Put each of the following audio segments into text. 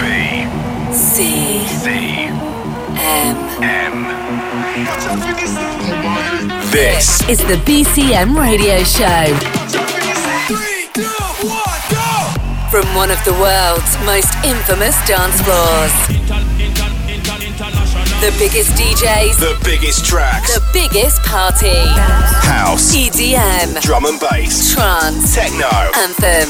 B C C M. M. This is the BCM radio show. From one of the world's most infamous dance floors. The biggest DJs, the biggest tracks. the biggest party. House, EDM, drum and bass, trance, techno. anthems.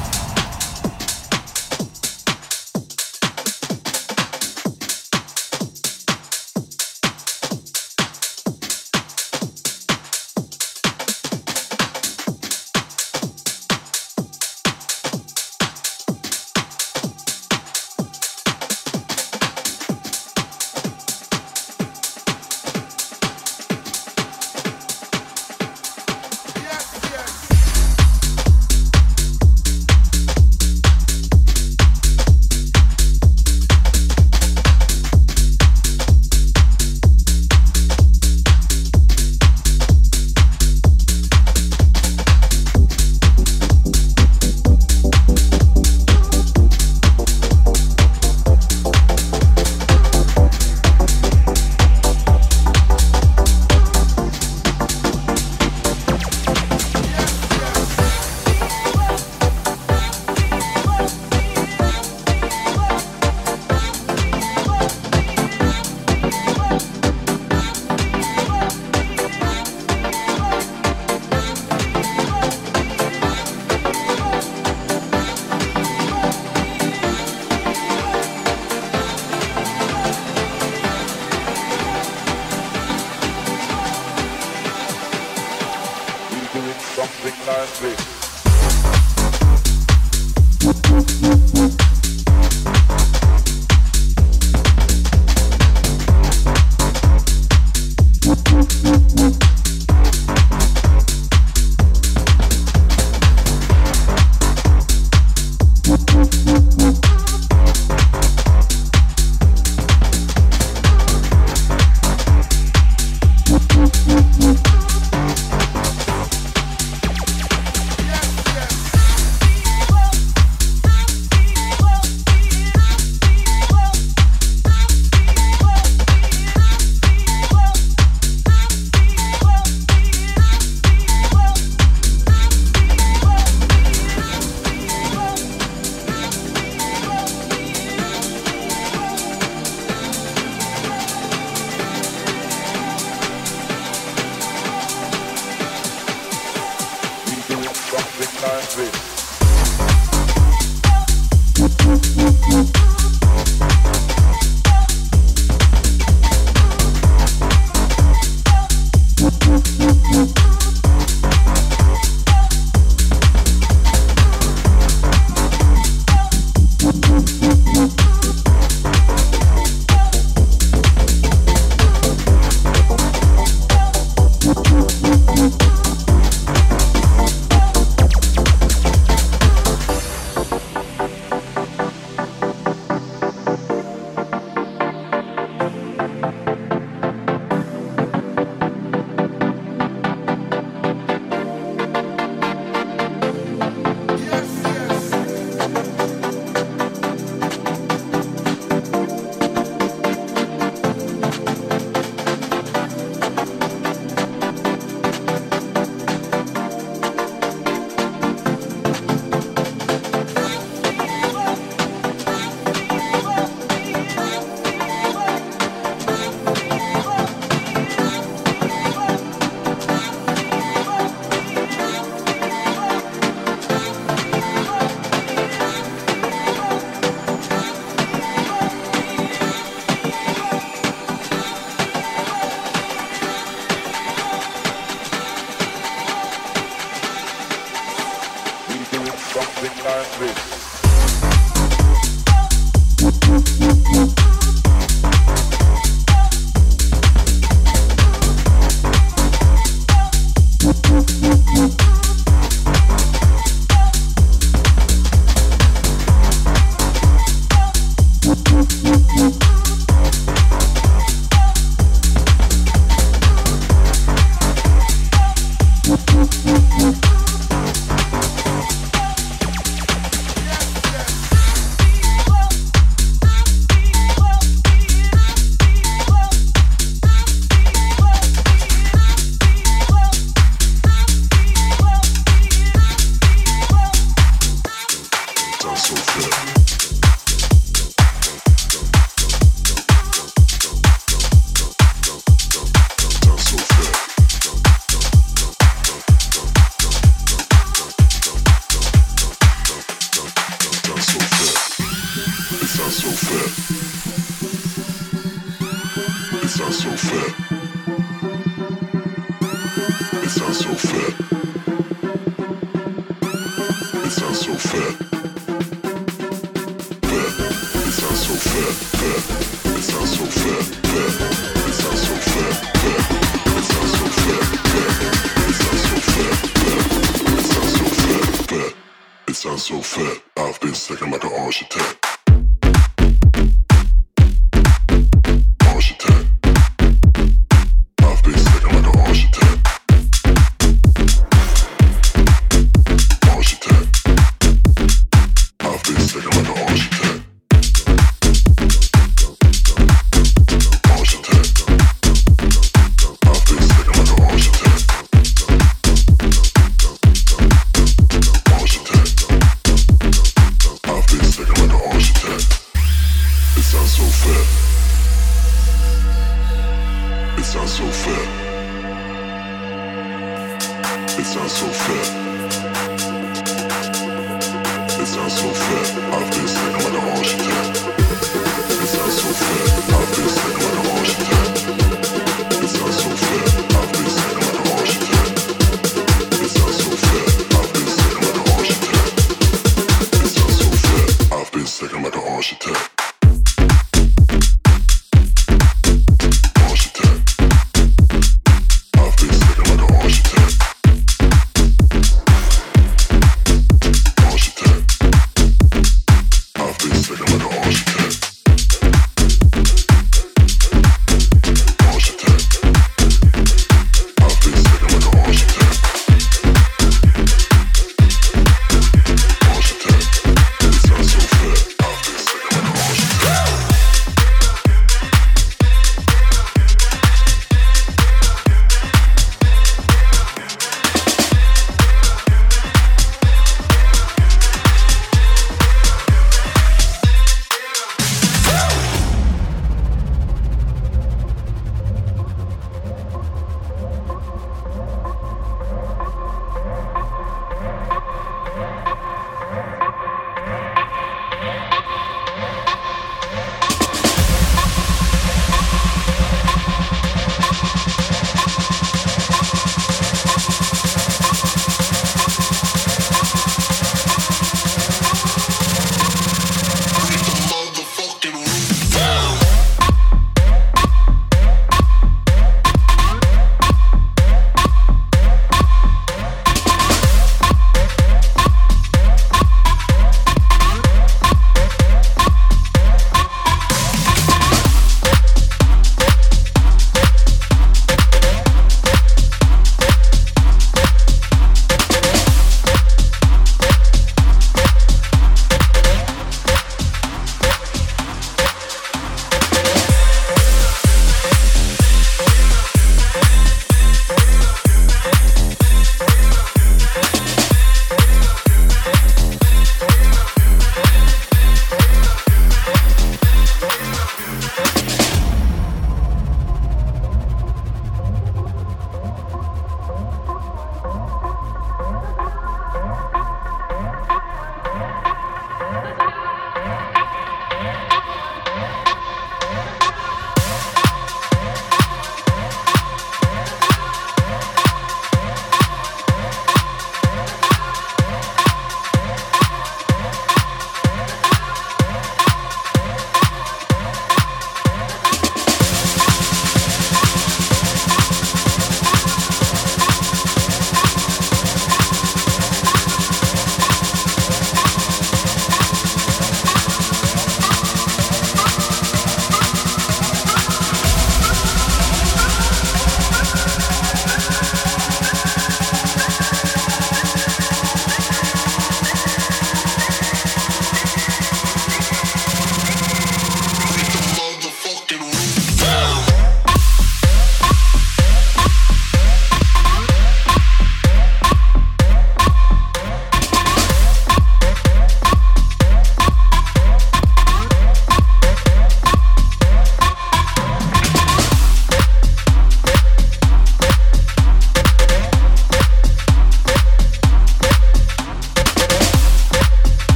Something so fair. It's not so fair.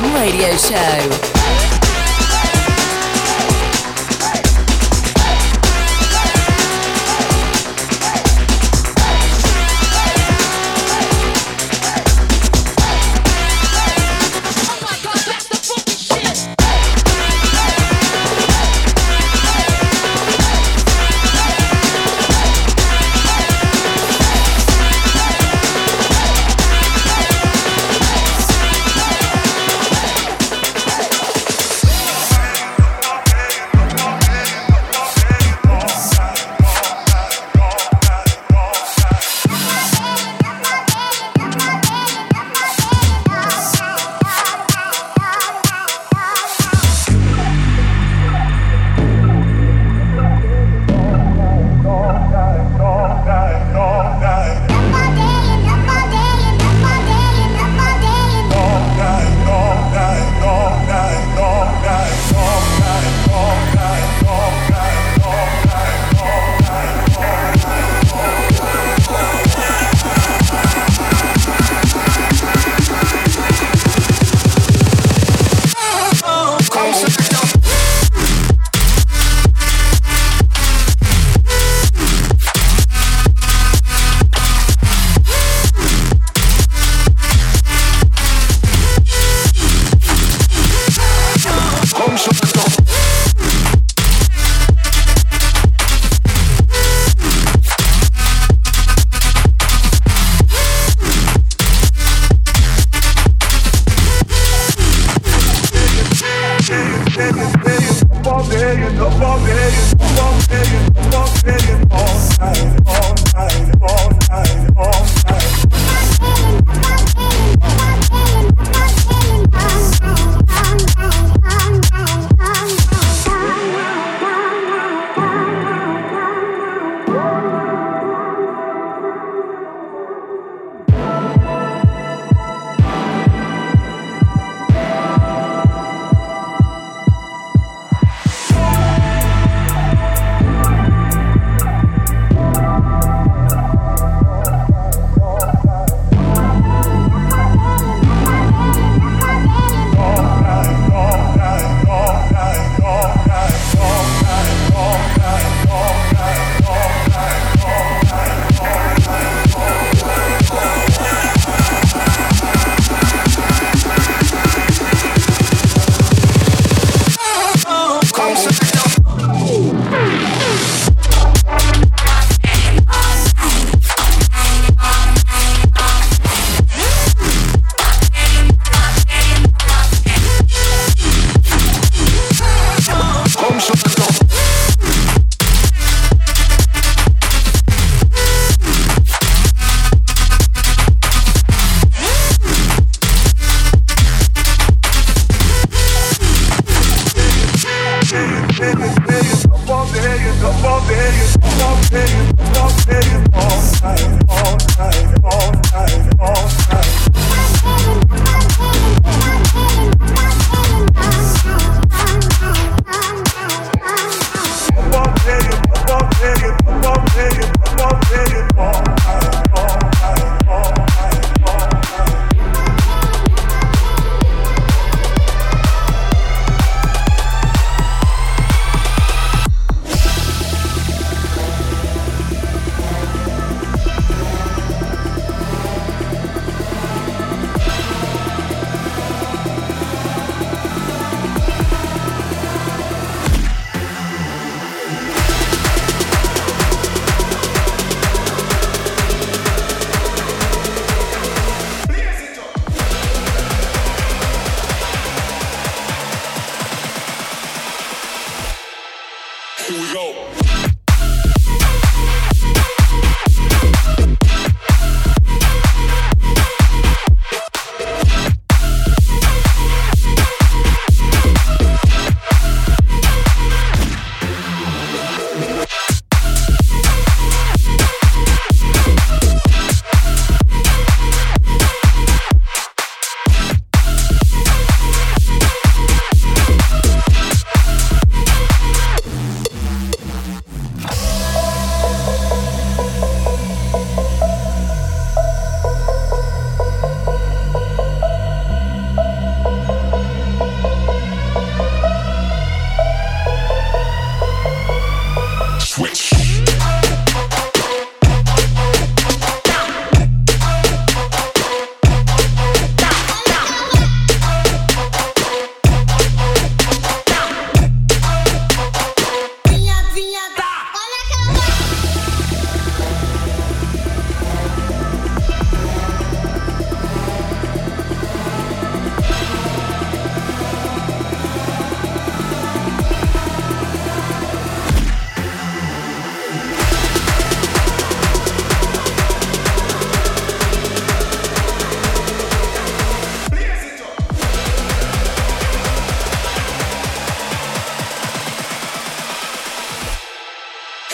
Radio Show.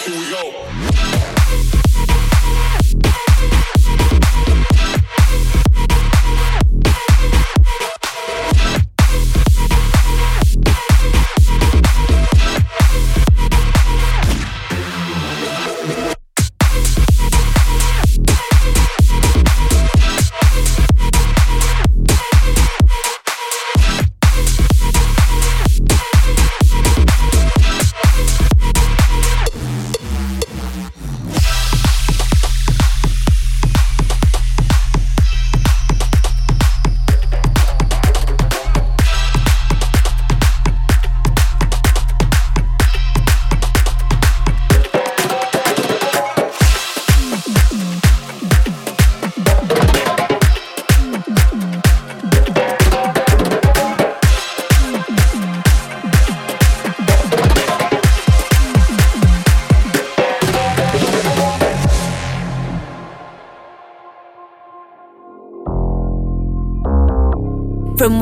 here we go.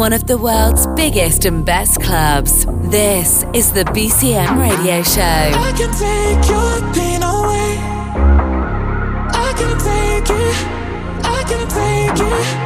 One of the world's biggest and best clubs. This is the BCM Radio Show. I can take your pain away. I can take it. I can take it.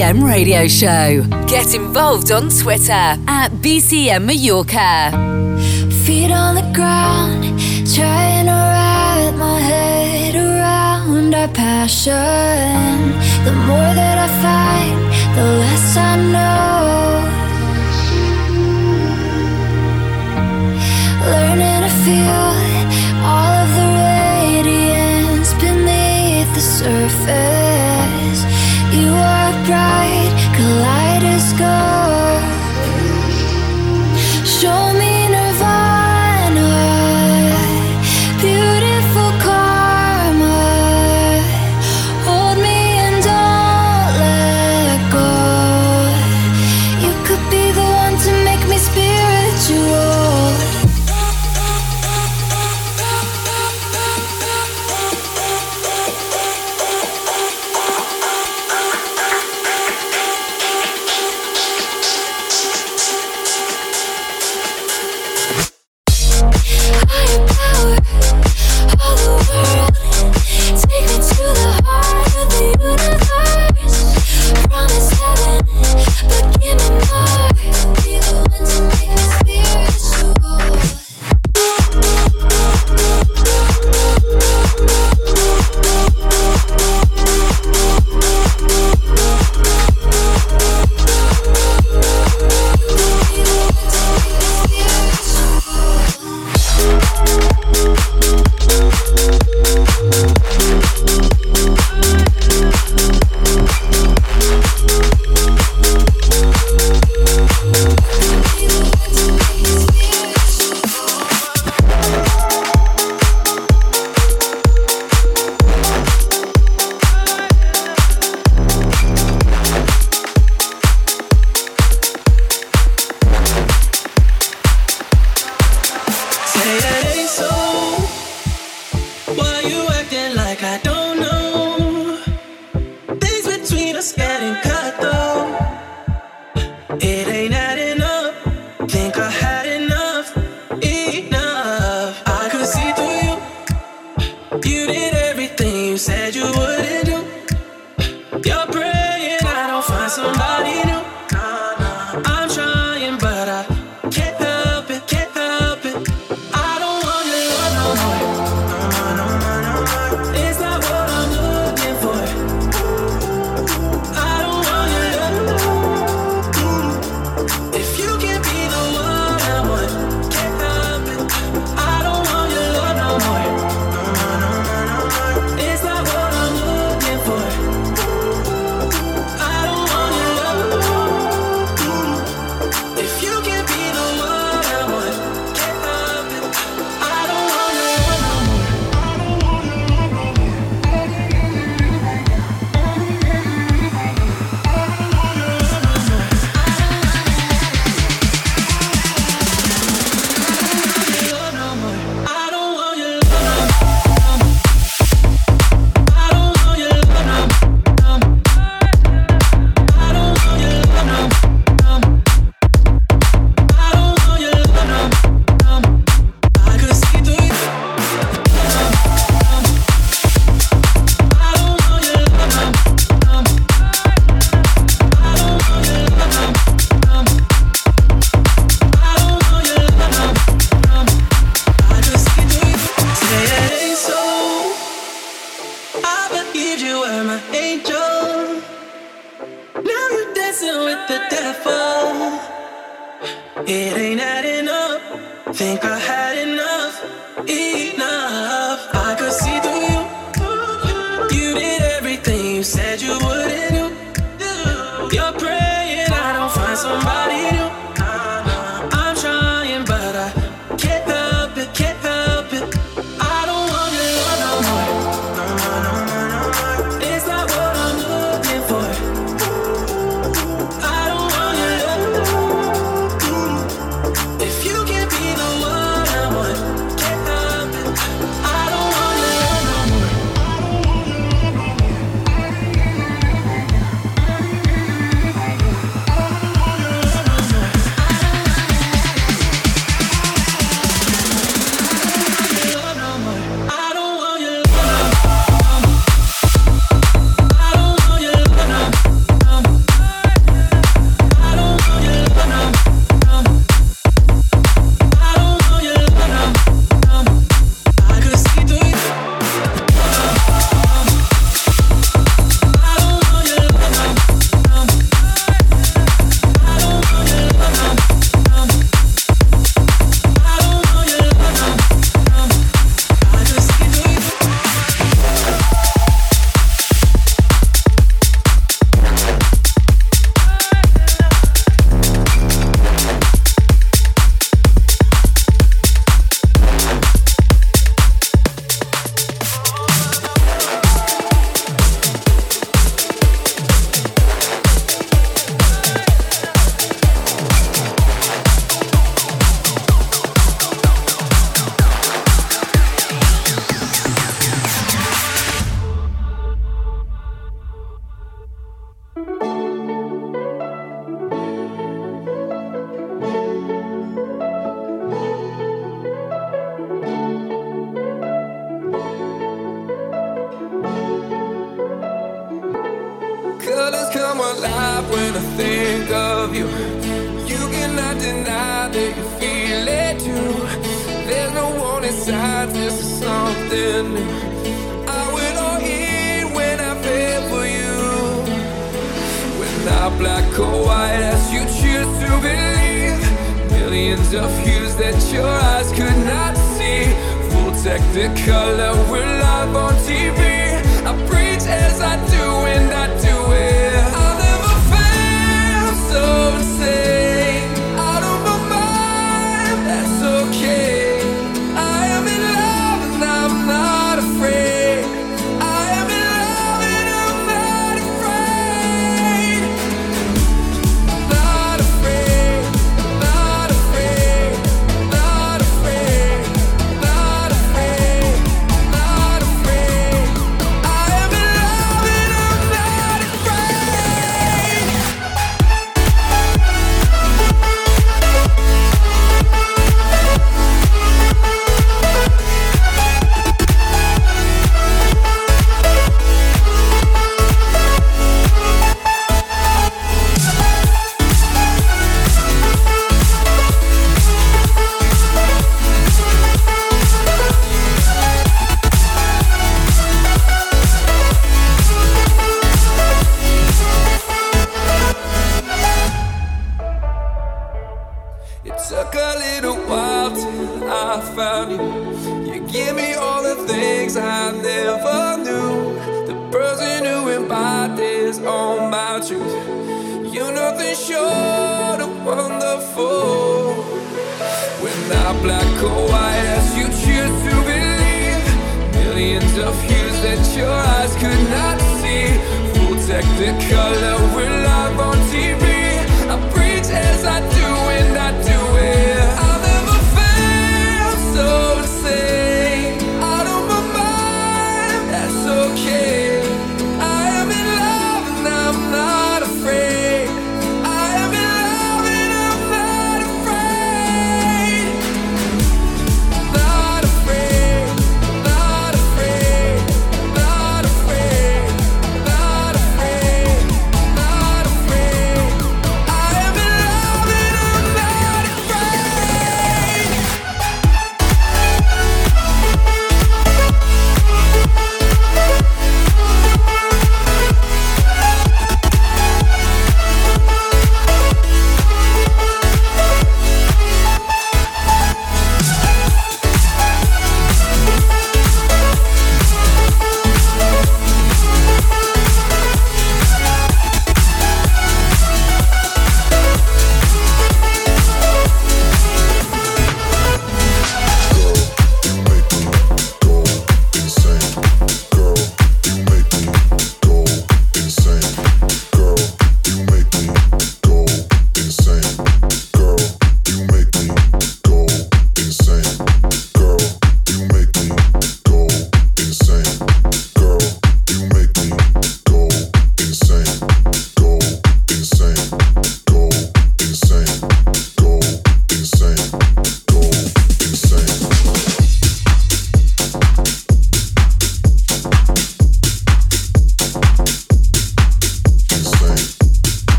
BCM Radio Show. Get involved on Twitter at BCM Mallorca. Feet on the ground, trying to wrap my head around our passion. The more that I fight, the less I know. Learning to feel all of the surface you are bright kaleidoscope.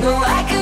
No, I can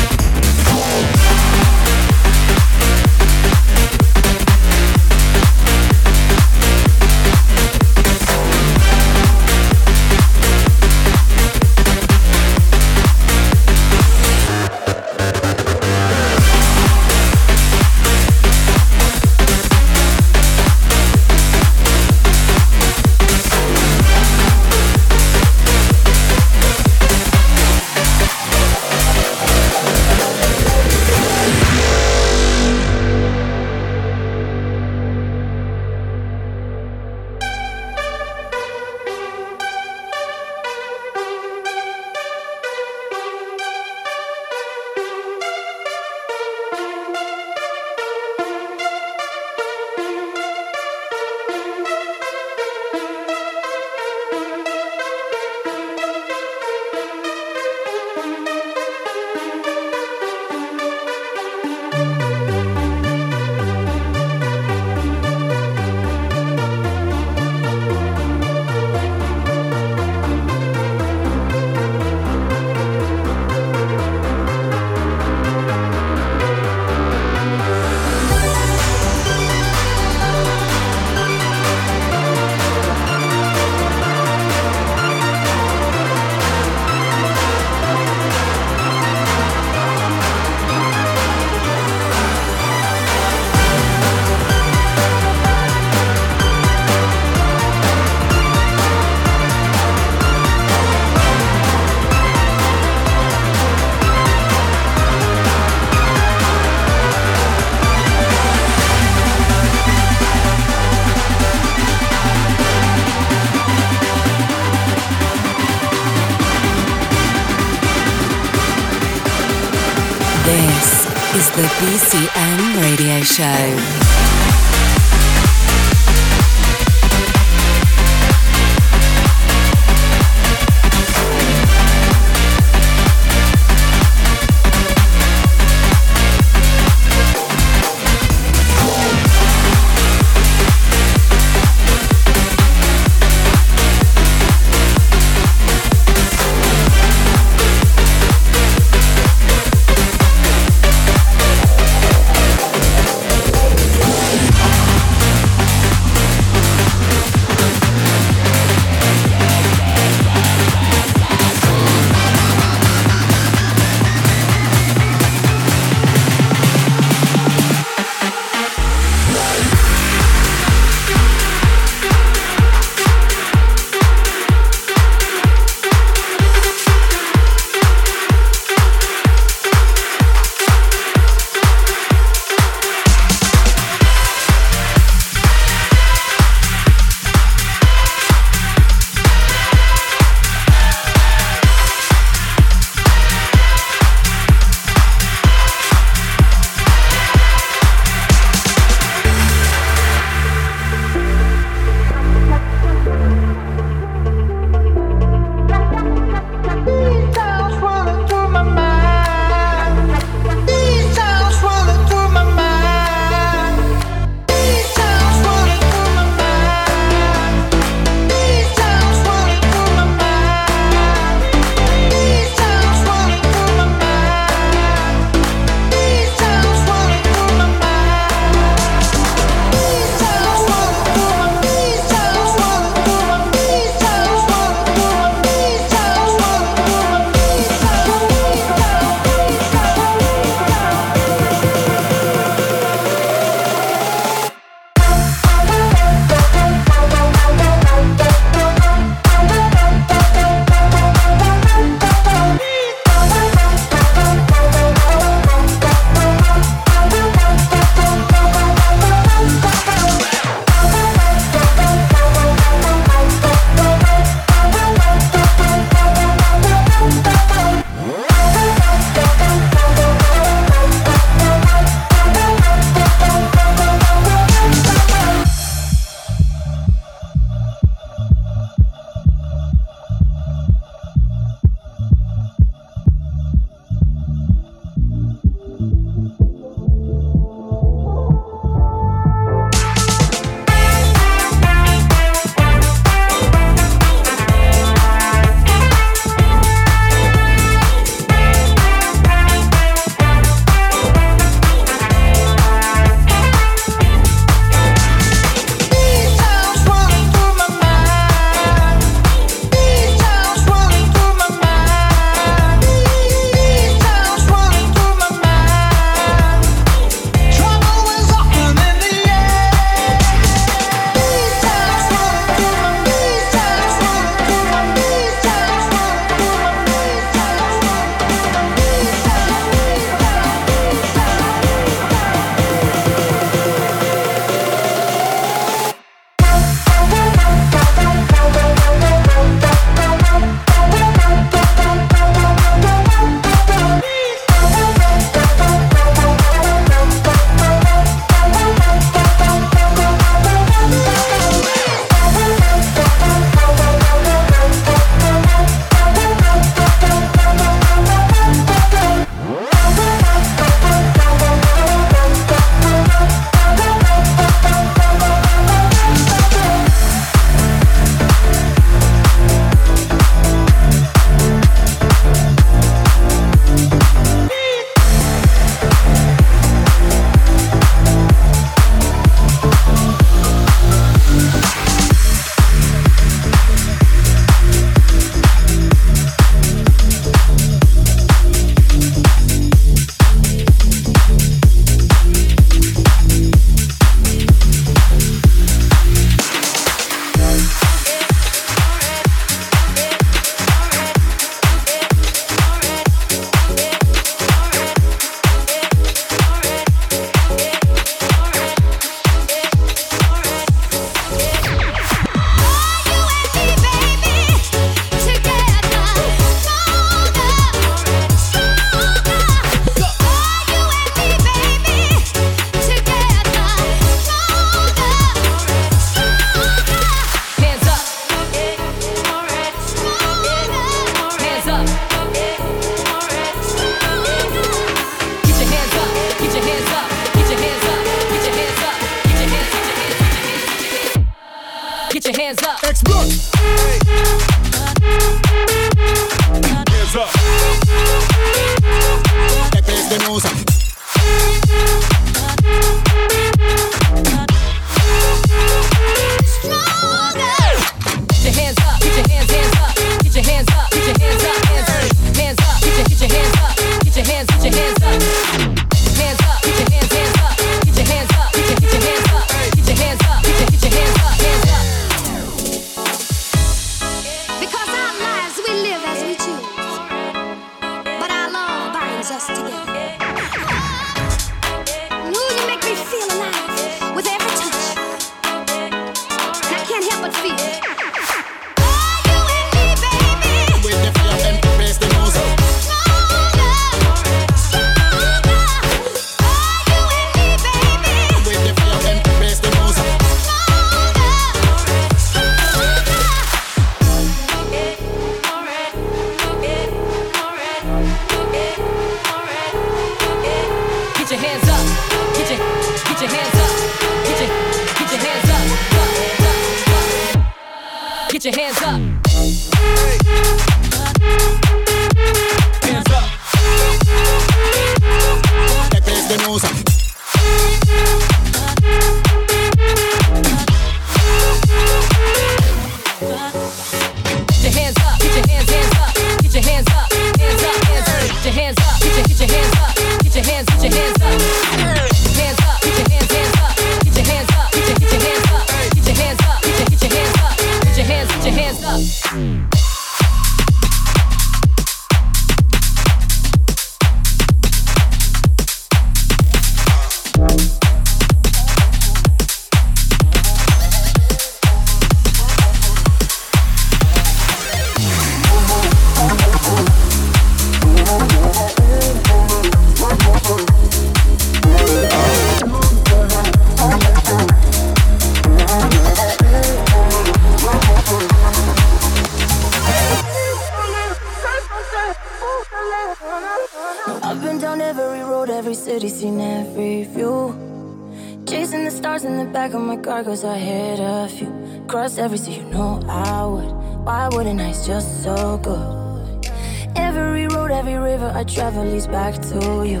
just so good. Every road, every river I travel leads back to you.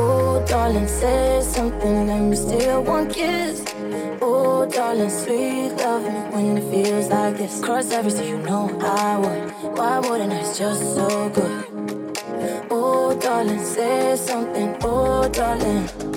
Oh, darling, say something, let me steal one kiss. Oh, darling, sweet loving when it feels like this. Cross every so you know I would. Why wouldn't I? It's just so good. Oh, darling, say something. Oh, darling.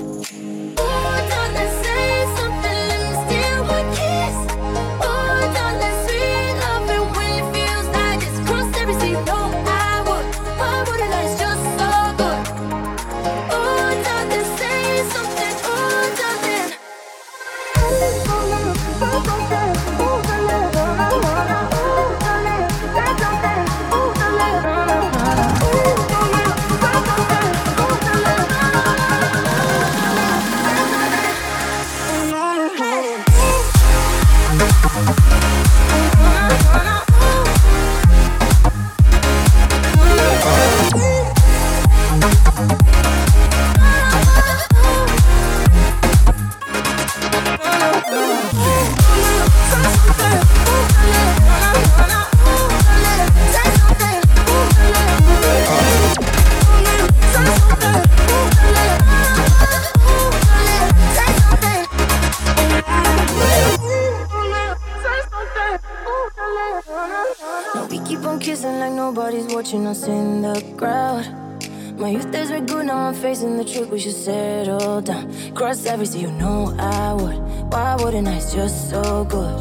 we should settle down. Cross every sea, you know I would. Why wouldn't I? It's just so good.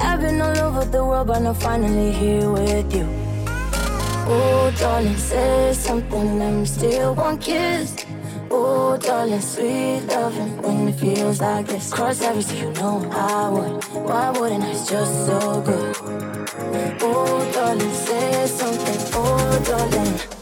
I've been all over the world, but now finally here with you. Oh, darling, say something, I'm still one kiss. Oh, darling, sweet loving when it feels like this. Cross every sea, you know I would. Why wouldn't I? It's just so good. Oh, darling, say something. Oh, darling.